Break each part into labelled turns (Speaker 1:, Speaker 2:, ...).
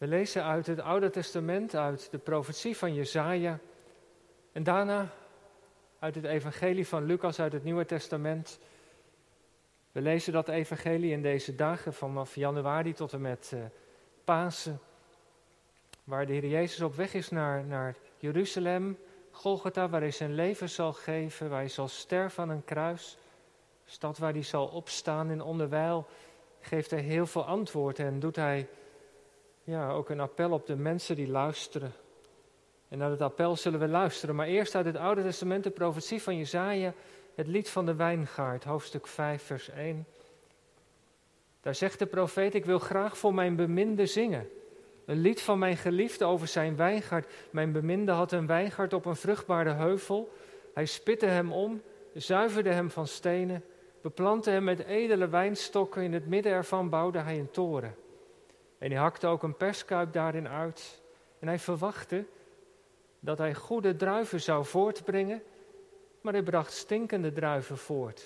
Speaker 1: We lezen uit het Oude Testament, uit de profetie van Jesaja. En daarna uit het Evangelie van Lucas uit het Nieuwe Testament. We lezen dat Evangelie in deze dagen vanaf januari tot en met uh, Pasen. Waar de Heer Jezus op weg is naar, naar Jeruzalem, Golgotha, waar hij zijn leven zal geven, waar hij zal sterven aan een kruis. Stad waar hij zal opstaan en onderwijl geeft hij heel veel antwoorden en doet hij ja, ook een appel op de mensen die luisteren. En naar het appel zullen we luisteren. Maar eerst uit het Oude Testament de profetie van Jezaja, het lied van de wijngaard, hoofdstuk 5, vers 1. Daar zegt de profeet, ik wil graag voor mijn beminde zingen. Een lied van mijn geliefde over zijn wijngaard. Mijn beminde had een wijngaard op een vruchtbare heuvel. Hij spitte hem om, zuiverde hem van stenen, beplantte hem met edele wijnstokken. In het midden ervan bouwde hij een toren. En hij hakte ook een perskuip daarin uit. En hij verwachtte dat hij goede druiven zou voortbrengen, maar hij bracht stinkende druiven voort.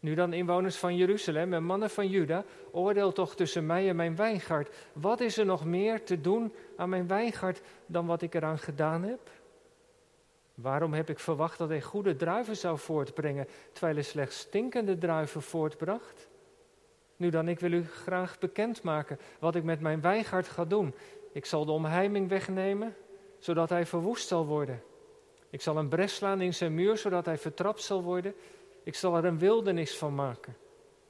Speaker 1: Nu dan, inwoners van Jeruzalem en mannen van Juda, oordeel toch tussen mij en mijn wijngaard. Wat is er nog meer te doen aan mijn wijngaard dan wat ik eraan gedaan heb? Waarom heb ik verwacht dat hij goede druiven zou voortbrengen, terwijl hij slechts stinkende druiven voortbracht? Nu dan, ik wil u graag bekendmaken wat ik met mijn wijngaard ga doen. Ik zal de omheiming wegnemen, zodat hij verwoest zal worden. Ik zal een bres slaan in zijn muur, zodat hij vertrapt zal worden. Ik zal er een wildernis van maken.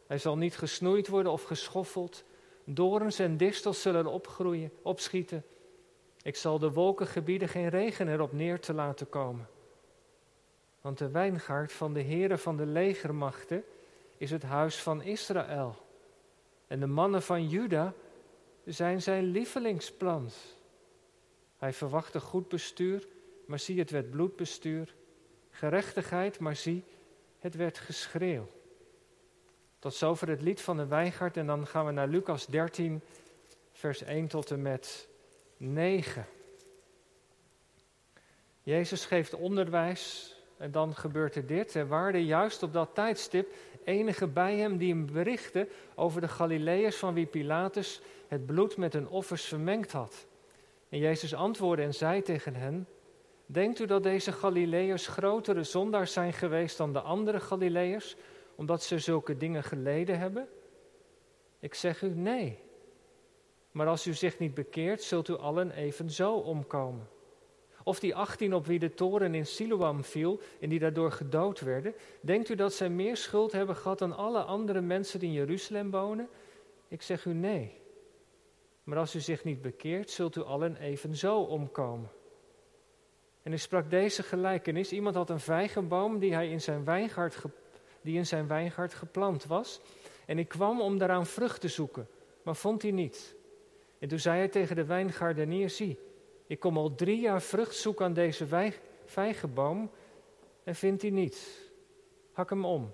Speaker 1: Hij zal niet gesnoeid worden of geschoffeld. Dorens en distels zullen opgroeien, opschieten. Ik zal de wolken gebieden geen regen erop neer te laten komen. Want de wijngaard van de heren van de legermachten is het huis van Israël. En de mannen van Juda zijn zijn lievelingsplant. Hij verwachtte goed bestuur, maar zie, het werd bloedbestuur. Gerechtigheid, maar zie, het werd geschreeuw. Tot zover het lied van de wijngaard en dan gaan we naar Lucas 13, vers 1 tot en met 9. Jezus geeft onderwijs en dan gebeurt er dit. Er waren juist op dat tijdstip enige bij hem die hem berichten over de Galileërs van wie Pilatus het bloed met hun offers vermengd had. En Jezus antwoordde en zei tegen hen: Denkt u dat deze Galileërs grotere zondaars zijn geweest dan de andere Galileërs, omdat ze zulke dingen geleden hebben? Ik zeg u nee. Maar als u zich niet bekeert, zult u allen evenzo omkomen. Of die achttien op wie de toren in Siloam viel en die daardoor gedood werden, denkt u dat zij meer schuld hebben gehad dan alle andere mensen die in Jeruzalem wonen? Ik zeg u nee. Maar als u zich niet bekeert, zult u allen evenzo omkomen. En hij sprak deze gelijkenis. Iemand had een vijgenboom die, hij in zijn wijngaard die in zijn wijngaard geplant was. En ik kwam om daaraan vrucht te zoeken, maar vond hij niet. En toen zei hij tegen de wijngaardenier, zie, ik kom al drie jaar vrucht zoeken aan deze vijgenboom en vind hij niet. Hak hem om.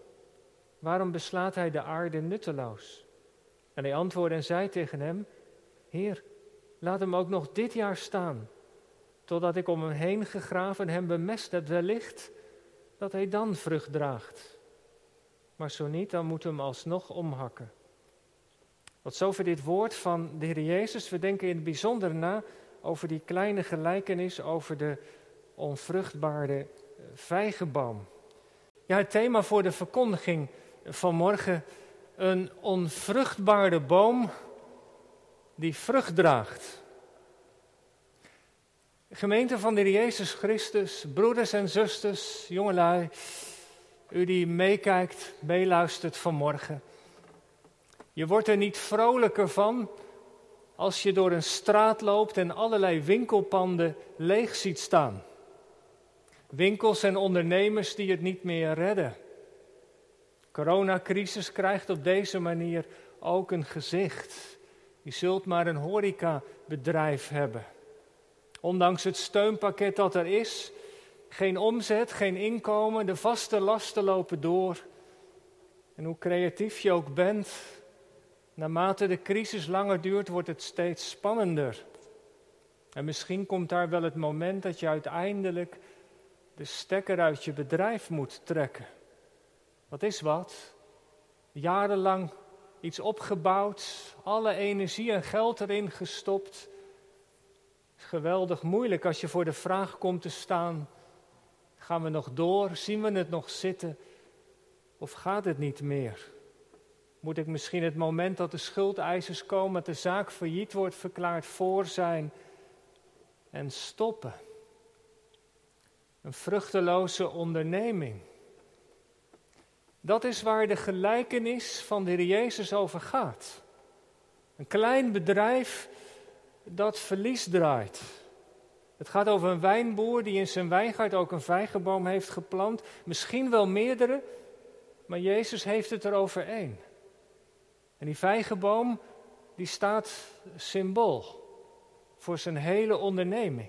Speaker 1: Waarom beslaat hij de aarde nutteloos? En hij antwoordde en zei tegen hem, Heer, laat hem ook nog dit jaar staan, totdat ik om hem heen gegraven hem bemest heb, wellicht dat hij dan vrucht draagt. Maar zo niet, dan moet hem alsnog omhakken. Wat zover dit woord van de Heer Jezus. We denken in het bijzonder na over die kleine gelijkenis over de onvruchtbare eh, vijgenboom. Ja, het thema voor de verkondiging van morgen: een onvruchtbare boom die vrucht draagt. Gemeente van de Jezus Christus, broeders en zusters, jongelui, u die meekijkt, meeluistert vanmorgen. Je wordt er niet vrolijker van als je door een straat loopt en allerlei winkelpanden leeg ziet staan. Winkels en ondernemers die het niet meer redden. Coronacrisis krijgt op deze manier ook een gezicht. Je zult maar een horecabedrijf hebben. Ondanks het steunpakket dat er is, geen omzet, geen inkomen, de vaste lasten lopen door. En hoe creatief je ook bent, Naarmate de crisis langer duurt, wordt het steeds spannender. En misschien komt daar wel het moment dat je uiteindelijk de stekker uit je bedrijf moet trekken. Wat is wat? Jarenlang iets opgebouwd, alle energie en geld erin gestopt. Geweldig moeilijk als je voor de vraag komt te staan: gaan we nog door? Zien we het nog zitten? Of gaat het niet meer? Moet ik misschien het moment dat de schuldeisers komen, dat de zaak failliet wordt verklaard, voor zijn en stoppen? Een vruchteloze onderneming. Dat is waar de gelijkenis van de Heer Jezus over gaat. Een klein bedrijf dat verlies draait. Het gaat over een wijnboer die in zijn wijngaard ook een vijgenboom heeft geplant. Misschien wel meerdere, maar Jezus heeft het er over één. En die vijgenboom, die staat symbool voor zijn hele onderneming.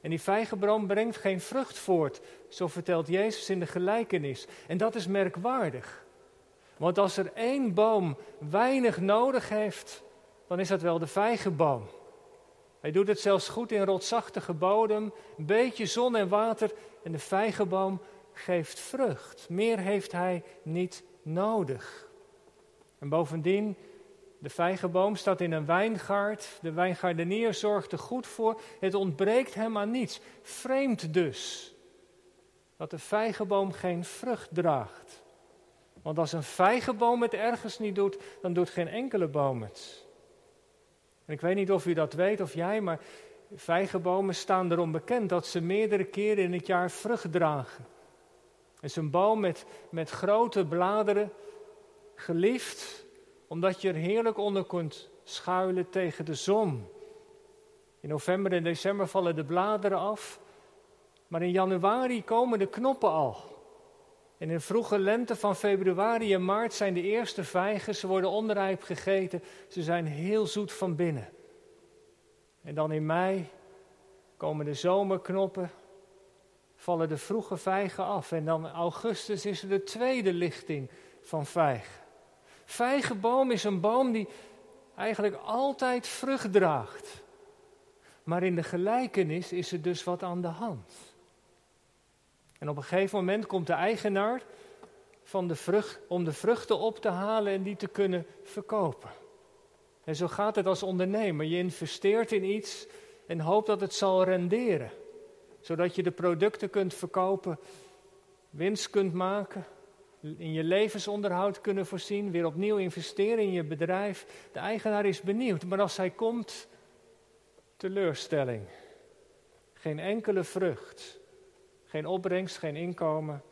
Speaker 1: En die vijgenboom brengt geen vrucht voort, zo vertelt Jezus in de gelijkenis. En dat is merkwaardig. Want als er één boom weinig nodig heeft, dan is dat wel de vijgenboom. Hij doet het zelfs goed in rotsachtige bodem, een beetje zon en water en de vijgenboom geeft vrucht. Meer heeft hij niet nodig. En bovendien, de vijgenboom staat in een wijngaard. De wijngaardenier zorgt er goed voor. Het ontbreekt hem aan niets. Vreemd dus dat de vijgenboom geen vrucht draagt. Want als een vijgenboom het ergens niet doet, dan doet geen enkele boom het. En ik weet niet of u dat weet of jij, maar vijgenbomen staan erom bekend dat ze meerdere keren in het jaar vrucht dragen. Het is een boom met, met grote bladeren, geliefd, omdat je er heerlijk onder kunt schuilen tegen de zon. In november en december vallen de bladeren af, maar in januari komen de knoppen al. En in de vroege lente van februari en maart zijn de eerste vijgen, ze worden onrijp gegeten, ze zijn heel zoet van binnen. En dan in mei komen de zomerknoppen, vallen de vroege vijgen af. En dan augustus is er de tweede lichting van vijgen. Vijgenboom is een boom die eigenlijk altijd vrucht draagt. Maar in de gelijkenis is er dus wat aan de hand. En op een gegeven moment komt de eigenaar van de vrucht, om de vruchten op te halen en die te kunnen verkopen. En zo gaat het als ondernemer. Je investeert in iets en hoopt dat het zal renderen. Zodat je de producten kunt verkopen, winst kunt maken, in je levensonderhoud kunnen voorzien, weer opnieuw investeren in je bedrijf. De eigenaar is benieuwd, maar als hij komt, teleurstelling. Geen enkele vrucht, geen opbrengst, geen inkomen.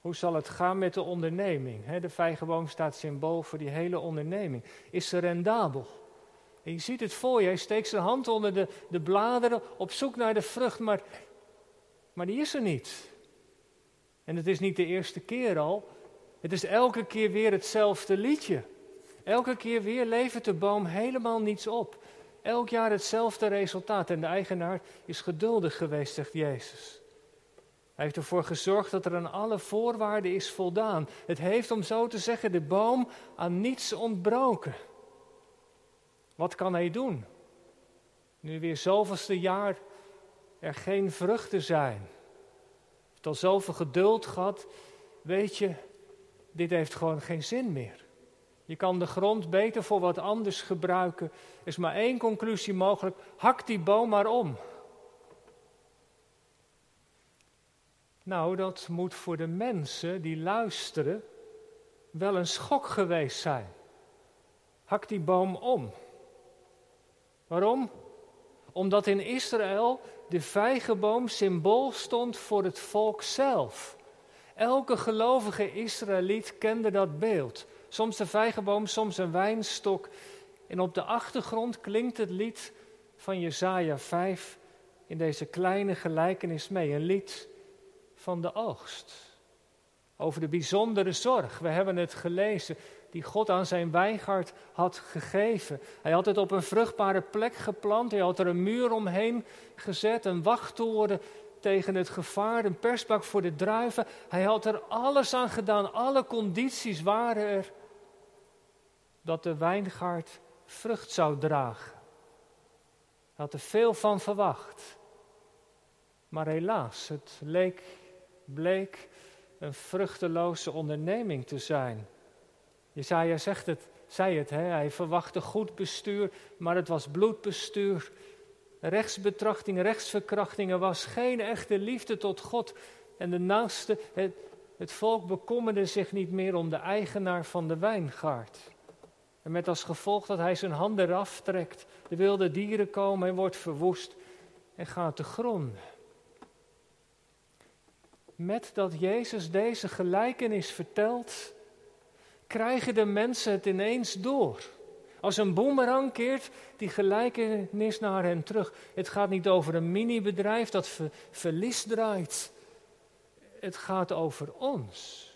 Speaker 1: Hoe zal het gaan met de onderneming? De vijgenboom staat symbool voor die hele onderneming. Is ze rendabel? En je ziet het voor je, hij steekt zijn hand onder de, de bladeren op zoek naar de vrucht, maar, maar die is er niet. En het is niet de eerste keer al. Het is elke keer weer hetzelfde liedje. Elke keer weer levert de boom helemaal niets op. Elk jaar hetzelfde resultaat. En de eigenaar is geduldig geweest, zegt Jezus. Hij heeft ervoor gezorgd dat er aan alle voorwaarden is voldaan. Het heeft, om zo te zeggen, de boom aan niets ontbroken. Wat kan hij doen? Nu weer zoveelste jaar er geen vruchten zijn hebt al zoveel geduld gehad. Weet je, dit heeft gewoon geen zin meer. Je kan de grond beter voor wat anders gebruiken. Er is maar één conclusie mogelijk. Hak die boom maar om. Nou, dat moet voor de mensen die luisteren wel een schok geweest zijn. Hak die boom om. Waarom? Omdat in Israël de vijgenboom symbool stond voor het volk zelf. Elke gelovige Israëliet kende dat beeld. Soms de vijgenboom, soms een wijnstok. En op de achtergrond klinkt het lied van Jesaja 5 in deze kleine gelijkenis mee. Een lied van de oogst. Over de bijzondere zorg. We hebben het gelezen die God aan zijn wijngaard had gegeven. Hij had het op een vruchtbare plek geplant. Hij had er een muur omheen gezet, een wachttoren tegen het gevaar, een persbak voor de druiven. Hij had er alles aan gedaan. Alle condities waren er dat de wijngaard vrucht zou dragen. Hij had er veel van verwacht. Maar helaas, het leek, bleek een vruchteloze onderneming te zijn. Jesaja zegt het, zei het, hè? hij verwachtte goed bestuur, maar het was bloedbestuur. Rechtsbetrachting, rechtsverkrachtingen was geen echte liefde tot God. En de naaste, het, het volk bekommerde zich niet meer om de eigenaar van de wijngaard. En met als gevolg dat hij zijn handen eraf trekt, de wilde dieren komen en wordt verwoest en gaat te gronden. Met dat Jezus deze gelijkenis vertelt, krijgen de mensen het ineens door. Als een boemerang keert die gelijkenis naar hen terug. Het gaat niet over een minibedrijf dat ver, verlies draait. Het gaat over ons.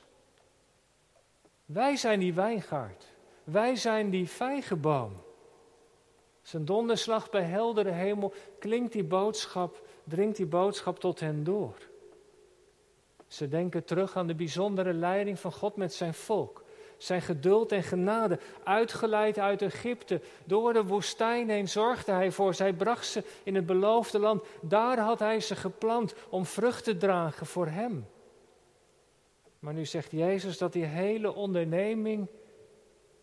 Speaker 1: Wij zijn die wijngaard. Wij zijn die vijgenboom. Zijn donderslag bij heldere hemel klinkt die boodschap, dringt die boodschap tot hen door. Ze denken terug aan de bijzondere leiding van God met zijn volk. Zijn geduld en genade, uitgeleid uit Egypte, door de woestijn heen zorgde hij voor. Zij bracht ze in het beloofde land. Daar had hij ze geplant om vrucht te dragen voor hem. Maar nu zegt Jezus dat die hele onderneming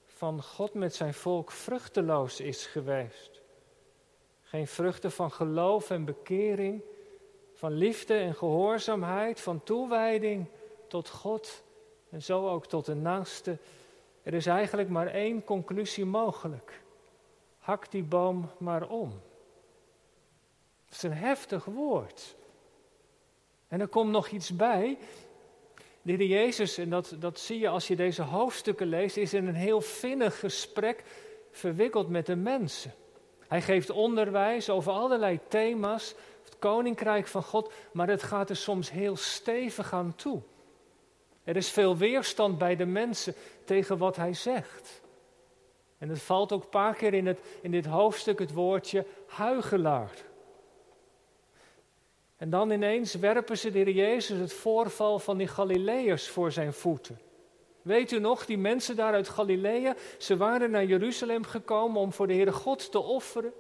Speaker 1: van God met zijn volk vruchteloos is geweest. Geen vruchten van geloof en bekering, van liefde en gehoorzaamheid, van toewijding tot God en zo ook tot de naaste. Er is eigenlijk maar één conclusie mogelijk. Hak die boom maar om. Dat is een heftig woord. En er komt nog iets bij. De Jezus, en dat, dat zie je als je deze hoofdstukken leest, is in een heel vinnig gesprek verwikkeld met de mensen. Hij geeft onderwijs over allerlei thema's, het koninkrijk van God, maar het gaat er soms heel stevig aan toe. Er is veel weerstand bij de mensen tegen wat hij zegt. En het valt ook een paar keer in, het, in dit hoofdstuk het woordje huigelaar. En dan ineens werpen ze de heer Jezus het voorval van die Galileërs voor zijn voeten. Weet u nog, die mensen daar uit Galilea, ze waren naar Jeruzalem gekomen om voor de Heere God te offeren.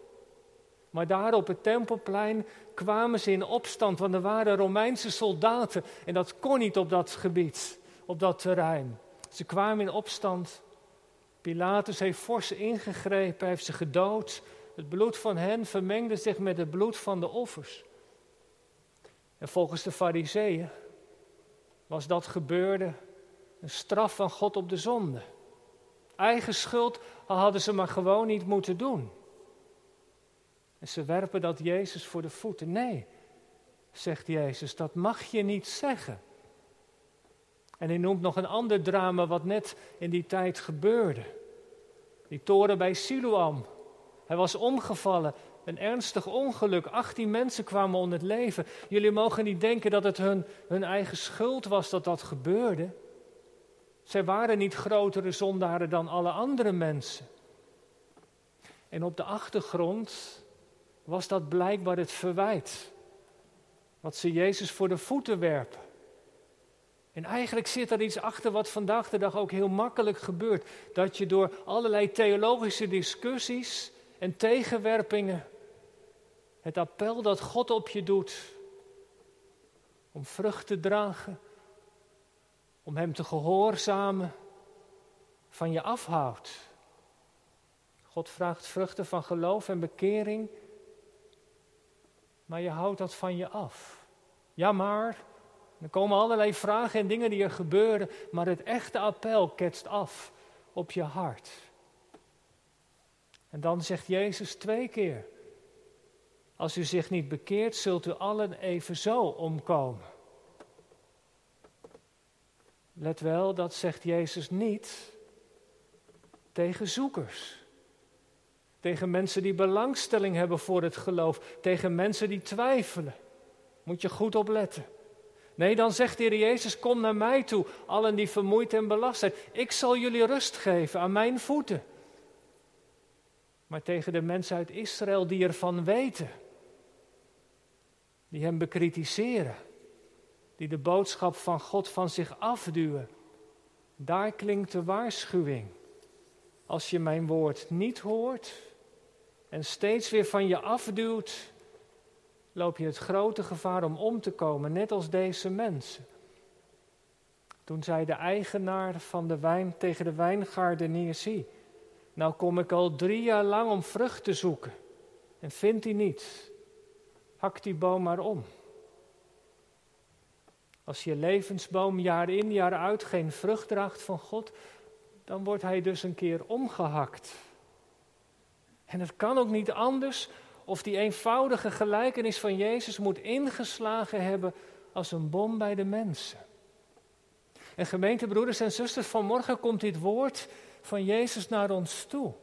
Speaker 1: Maar daar op het tempelplein kwamen ze in opstand, want er waren Romeinse soldaten en dat kon niet op dat gebied, op dat terrein. Ze kwamen in opstand. Pilatus heeft fors ingegrepen, heeft ze gedood. Het bloed van hen vermengde zich met het bloed van de offers. En volgens de Fariseeën was dat gebeurde een straf van God op de zonde. Eigen schuld hadden ze maar gewoon niet moeten doen. En ze werpen dat Jezus voor de voeten. Nee, zegt Jezus, dat mag je niet zeggen. En hij noemt nog een ander drama wat net in die tijd gebeurde. Die toren bij Siloam. Hij was omgevallen een ernstig ongeluk. 18 mensen kwamen om het leven. Jullie mogen niet denken dat het hun, hun eigen schuld was dat dat gebeurde. Zij waren niet grotere zondaren dan alle andere mensen. En op de achtergrond was dat blijkbaar het verwijt. Wat ze Jezus voor de voeten werpen. En eigenlijk zit er iets achter wat vandaag de dag ook heel makkelijk gebeurt. Dat je door allerlei theologische discussies en tegenwerpingen het appel dat God op je doet om vrucht te dragen, om Hem te gehoorzamen, van je afhoudt. God vraagt vruchten van geloof en bekering, maar je houdt dat van je af. Ja, maar er komen allerlei vragen en dingen die er gebeuren, maar het echte appel ketst af op je hart. En dan zegt Jezus twee keer: als u zich niet bekeert, zult u allen evenzo omkomen. Let wel, dat zegt Jezus niet tegen zoekers. Tegen mensen die belangstelling hebben voor het geloof. Tegen mensen die twijfelen. Moet je goed opletten. Nee, dan zegt de Heer Jezus: Kom naar mij toe, allen die vermoeid en belast zijn. Ik zal jullie rust geven aan mijn voeten. Maar tegen de mensen uit Israël die ervan weten die hem bekritiseren, die de boodschap van God van zich afduwen. Daar klinkt de waarschuwing. Als je mijn woord niet hoort en steeds weer van je afduwt, loop je het grote gevaar om om te komen, net als deze mensen. Toen zei de eigenaar van de wijn tegen de wijngaardenier, zie, nou kom ik al drie jaar lang om vrucht te zoeken en vind die niet. Hak die boom maar om. Als je levensboom jaar in jaar uit geen vrucht draagt van God, dan wordt hij dus een keer omgehakt. En het kan ook niet anders of die eenvoudige gelijkenis van Jezus moet ingeslagen hebben als een bom bij de mensen. En gemeentebroeders en zusters, vanmorgen komt dit woord van Jezus naar ons toe.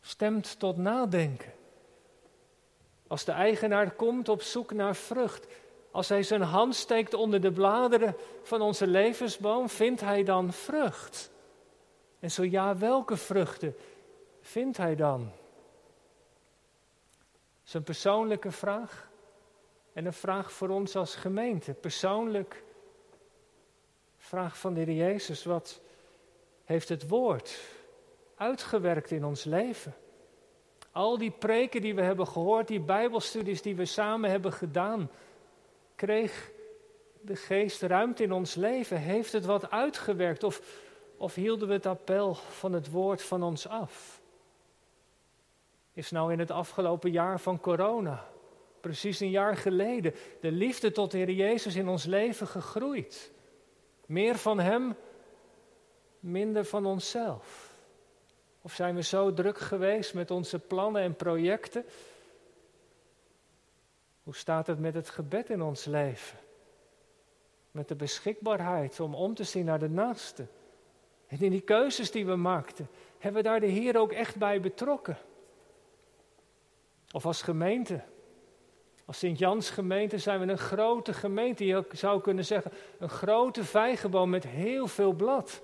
Speaker 1: Stemt tot nadenken. Als de eigenaar komt op zoek naar vrucht, als hij zijn hand steekt onder de bladeren van onze levensboom, vindt hij dan vrucht? En zo ja, welke vruchten vindt hij dan? Zijn persoonlijke vraag en een vraag voor ons als gemeente. Persoonlijk, vraag van de Heer Jezus, wat heeft het woord uitgewerkt in ons leven? Al die preken die we hebben gehoord, die bijbelstudies die we samen hebben gedaan, kreeg de geest ruimte in ons leven? Heeft het wat uitgewerkt of, of hielden we het appel van het woord van ons af? Is nou in het afgelopen jaar van corona, precies een jaar geleden, de liefde tot de Heer Jezus in ons leven gegroeid? Meer van Hem, minder van onszelf. Of zijn we zo druk geweest met onze plannen en projecten? Hoe staat het met het gebed in ons leven? Met de beschikbaarheid om om te zien naar de naaste. En in die keuzes die we maakten, hebben we daar de Heer ook echt bij betrokken. Of als gemeente. Als Sint-Jans gemeente zijn we een grote gemeente. Je zou kunnen zeggen, een grote vijgenboom met heel veel blad.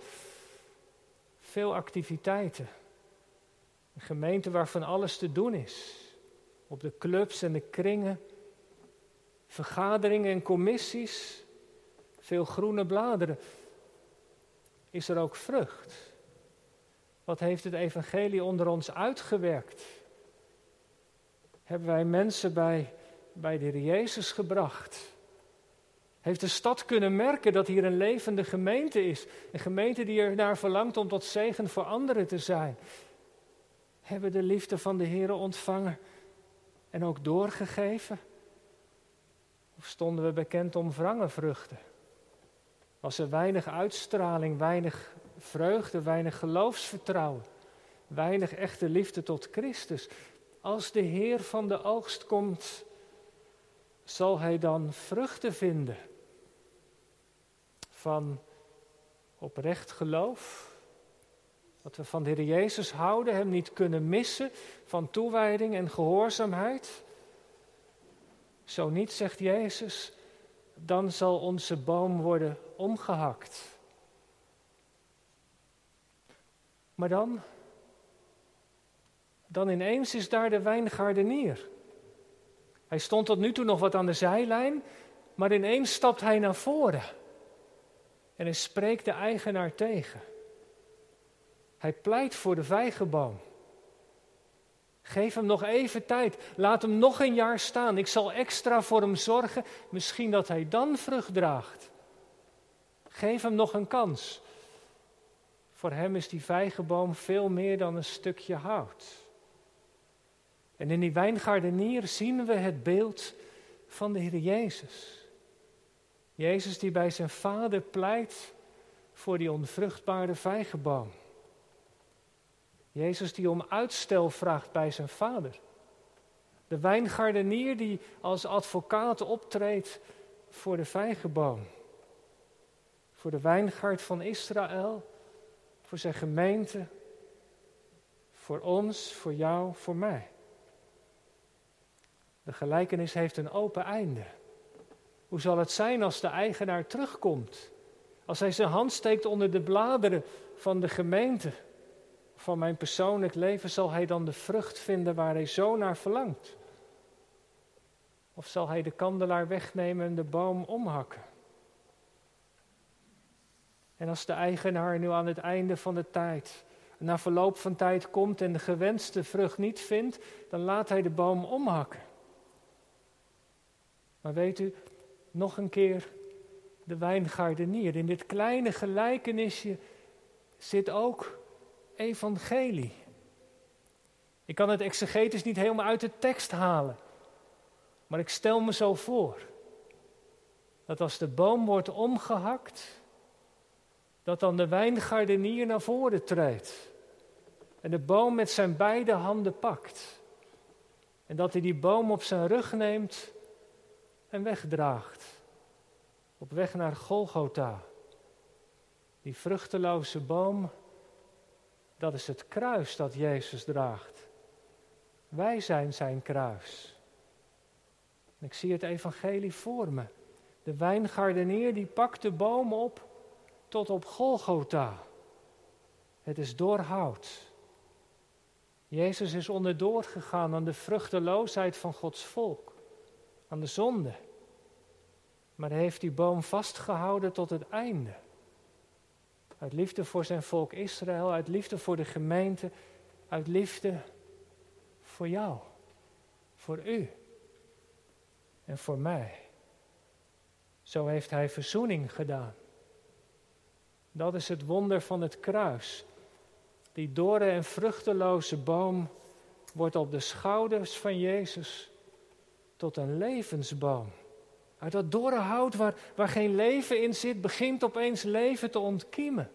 Speaker 1: Veel activiteiten. Een gemeente waarvan alles te doen is. Op de clubs en de kringen. Vergaderingen en commissies. Veel groene bladeren. Is er ook vrucht? Wat heeft het evangelie onder ons uitgewerkt? Hebben wij mensen bij, bij de Heer Jezus gebracht? Heeft de stad kunnen merken dat hier een levende gemeente is? Een gemeente die er naar verlangt om tot zegen voor anderen te zijn? Hebben de liefde van de Heer ontvangen en ook doorgegeven? Of stonden we bekend om vruchten? Was er weinig uitstraling, weinig vreugde, weinig geloofsvertrouwen, weinig echte liefde tot Christus? Als de Heer van de oogst komt, zal Hij dan vruchten vinden van oprecht geloof? Dat we van de Heer Jezus houden, Hem niet kunnen missen, van toewijding en gehoorzaamheid? Zo niet, zegt Jezus, dan zal onze boom worden omgehakt. Maar dan, dan ineens is daar de wijngaardenier. Hij stond tot nu toe nog wat aan de zijlijn, maar ineens stapt hij naar voren. En hij spreekt de eigenaar tegen. Hij pleit voor de vijgenboom. Geef hem nog even tijd. Laat hem nog een jaar staan. Ik zal extra voor hem zorgen. Misschien dat hij dan vrucht draagt. Geef hem nog een kans. Voor hem is die vijgenboom veel meer dan een stukje hout. En in die wijngaardenier zien we het beeld van de Heer Jezus. Jezus die bij zijn vader pleit voor die onvruchtbare vijgenboom. Jezus die om uitstel vraagt bij zijn vader. De wijngaardenier die als advocaat optreedt voor de vijgenboom. Voor de wijngaard van Israël, voor zijn gemeente, voor ons, voor jou, voor mij. De gelijkenis heeft een open einde. Hoe zal het zijn als de eigenaar terugkomt? Als hij zijn hand steekt onder de bladeren van de gemeente? van mijn persoonlijk leven, zal hij dan de vrucht vinden waar hij zo naar verlangt? Of zal hij de kandelaar wegnemen en de boom omhakken? En als de eigenaar nu aan het einde van de tijd, na verloop van tijd komt en de gewenste vrucht niet vindt, dan laat hij de boom omhakken. Maar weet u, nog een keer de wijngaardenier. In dit kleine gelijkenisje zit ook evangelie. Ik kan het exegetisch niet helemaal uit de tekst halen. Maar ik stel me zo voor dat als de boom wordt omgehakt, dat dan de wijngaardenier naar voren treedt en de boom met zijn beide handen pakt. En dat hij die boom op zijn rug neemt en wegdraagt. Op weg naar Golgotha. Die vruchteloze boom, dat is het kruis dat Jezus draagt. Wij zijn zijn kruis. Ik zie het evangelie voor me. De wijngaardenier die pakt de boom op tot op Golgotha. Het is doorhout. Jezus is onderdoor gegaan aan de vruchteloosheid van Gods volk, aan de zonde. Maar heeft die boom vastgehouden tot het einde. Uit liefde voor zijn volk Israël, uit liefde voor de gemeente, uit liefde voor jou, voor u en voor mij. Zo heeft hij verzoening gedaan. Dat is het wonder van het kruis. Die dorre en vruchteloze boom wordt op de schouders van Jezus tot een levensboom. Uit dat dorre hout waar, waar geen leven in zit, begint opeens leven te ontkiemen.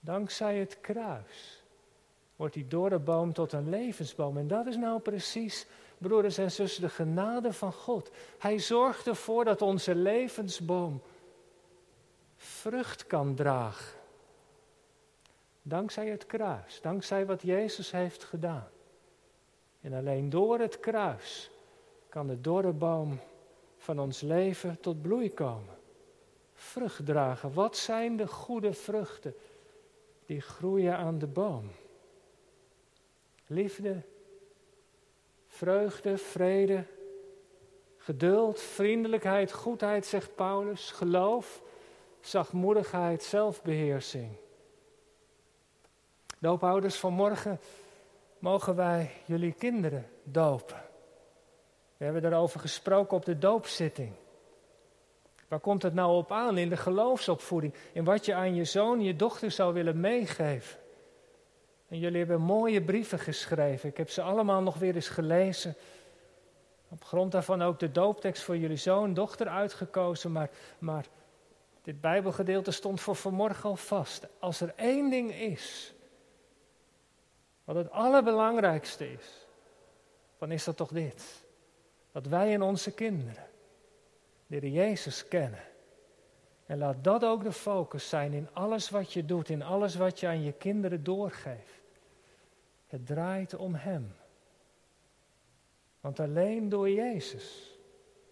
Speaker 1: Dankzij het kruis wordt die dorre boom tot een levensboom. En dat is nou precies, broeders en zussen, de genade van God. Hij zorgt ervoor dat onze levensboom vrucht kan dragen. Dankzij het kruis, dankzij wat Jezus heeft gedaan. En alleen door het kruis kan de dorre boom van ons leven tot bloei komen. Vrucht dragen. Wat zijn de goede vruchten die groeien aan de boom? Liefde, vreugde, vrede, geduld, vriendelijkheid, goedheid, zegt Paulus, geloof, zachtmoedigheid, zelfbeheersing. Doopouders, vanmorgen mogen wij jullie kinderen dopen. We hebben daarover gesproken op de doopzitting. Waar komt het nou op aan in de geloofsopvoeding? In wat je aan je zoon, je dochter zou willen meegeven. En jullie hebben mooie brieven geschreven. Ik heb ze allemaal nog weer eens gelezen. Op grond daarvan ook de dooptekst voor jullie zoon, dochter uitgekozen. Maar, maar dit Bijbelgedeelte stond voor vanmorgen al vast. Als er één ding is, wat het allerbelangrijkste is, dan is dat toch dit. Dat wij en onze kinderen de Jezus kennen. En laat dat ook de focus zijn in alles wat je doet, in alles wat je aan je kinderen doorgeeft. Het draait om Hem. Want alleen door Jezus.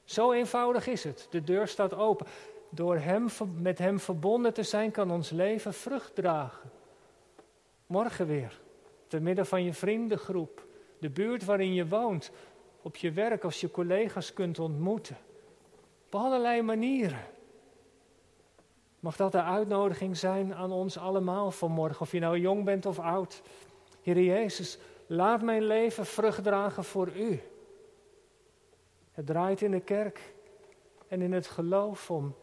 Speaker 1: Zo eenvoudig is het. De deur staat open. Door hem, met Hem verbonden te zijn, kan ons leven vrucht dragen. Morgen weer, te midden van je vriendengroep, de buurt waarin je woont, op je werk als je collega's kunt ontmoeten. Op allerlei manieren. Mag dat de uitnodiging zijn aan ons allemaal vanmorgen, of je nou jong bent of oud. Heer Jezus, laat mijn leven vrucht dragen voor U. Het draait in de kerk en in het geloof om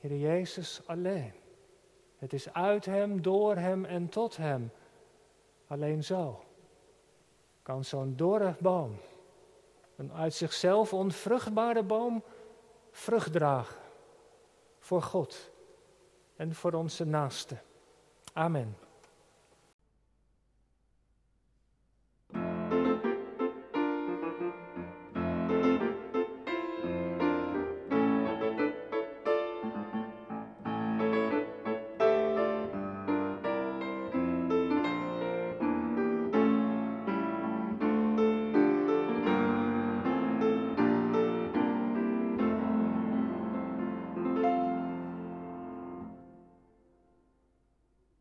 Speaker 1: Heer Jezus alleen. Het is uit Hem, door Hem en tot Hem. Alleen zo kan zo'n dorre boom een uit zichzelf onvruchtbare boom vrucht dragen. Voor God en voor onze naasten. Amen.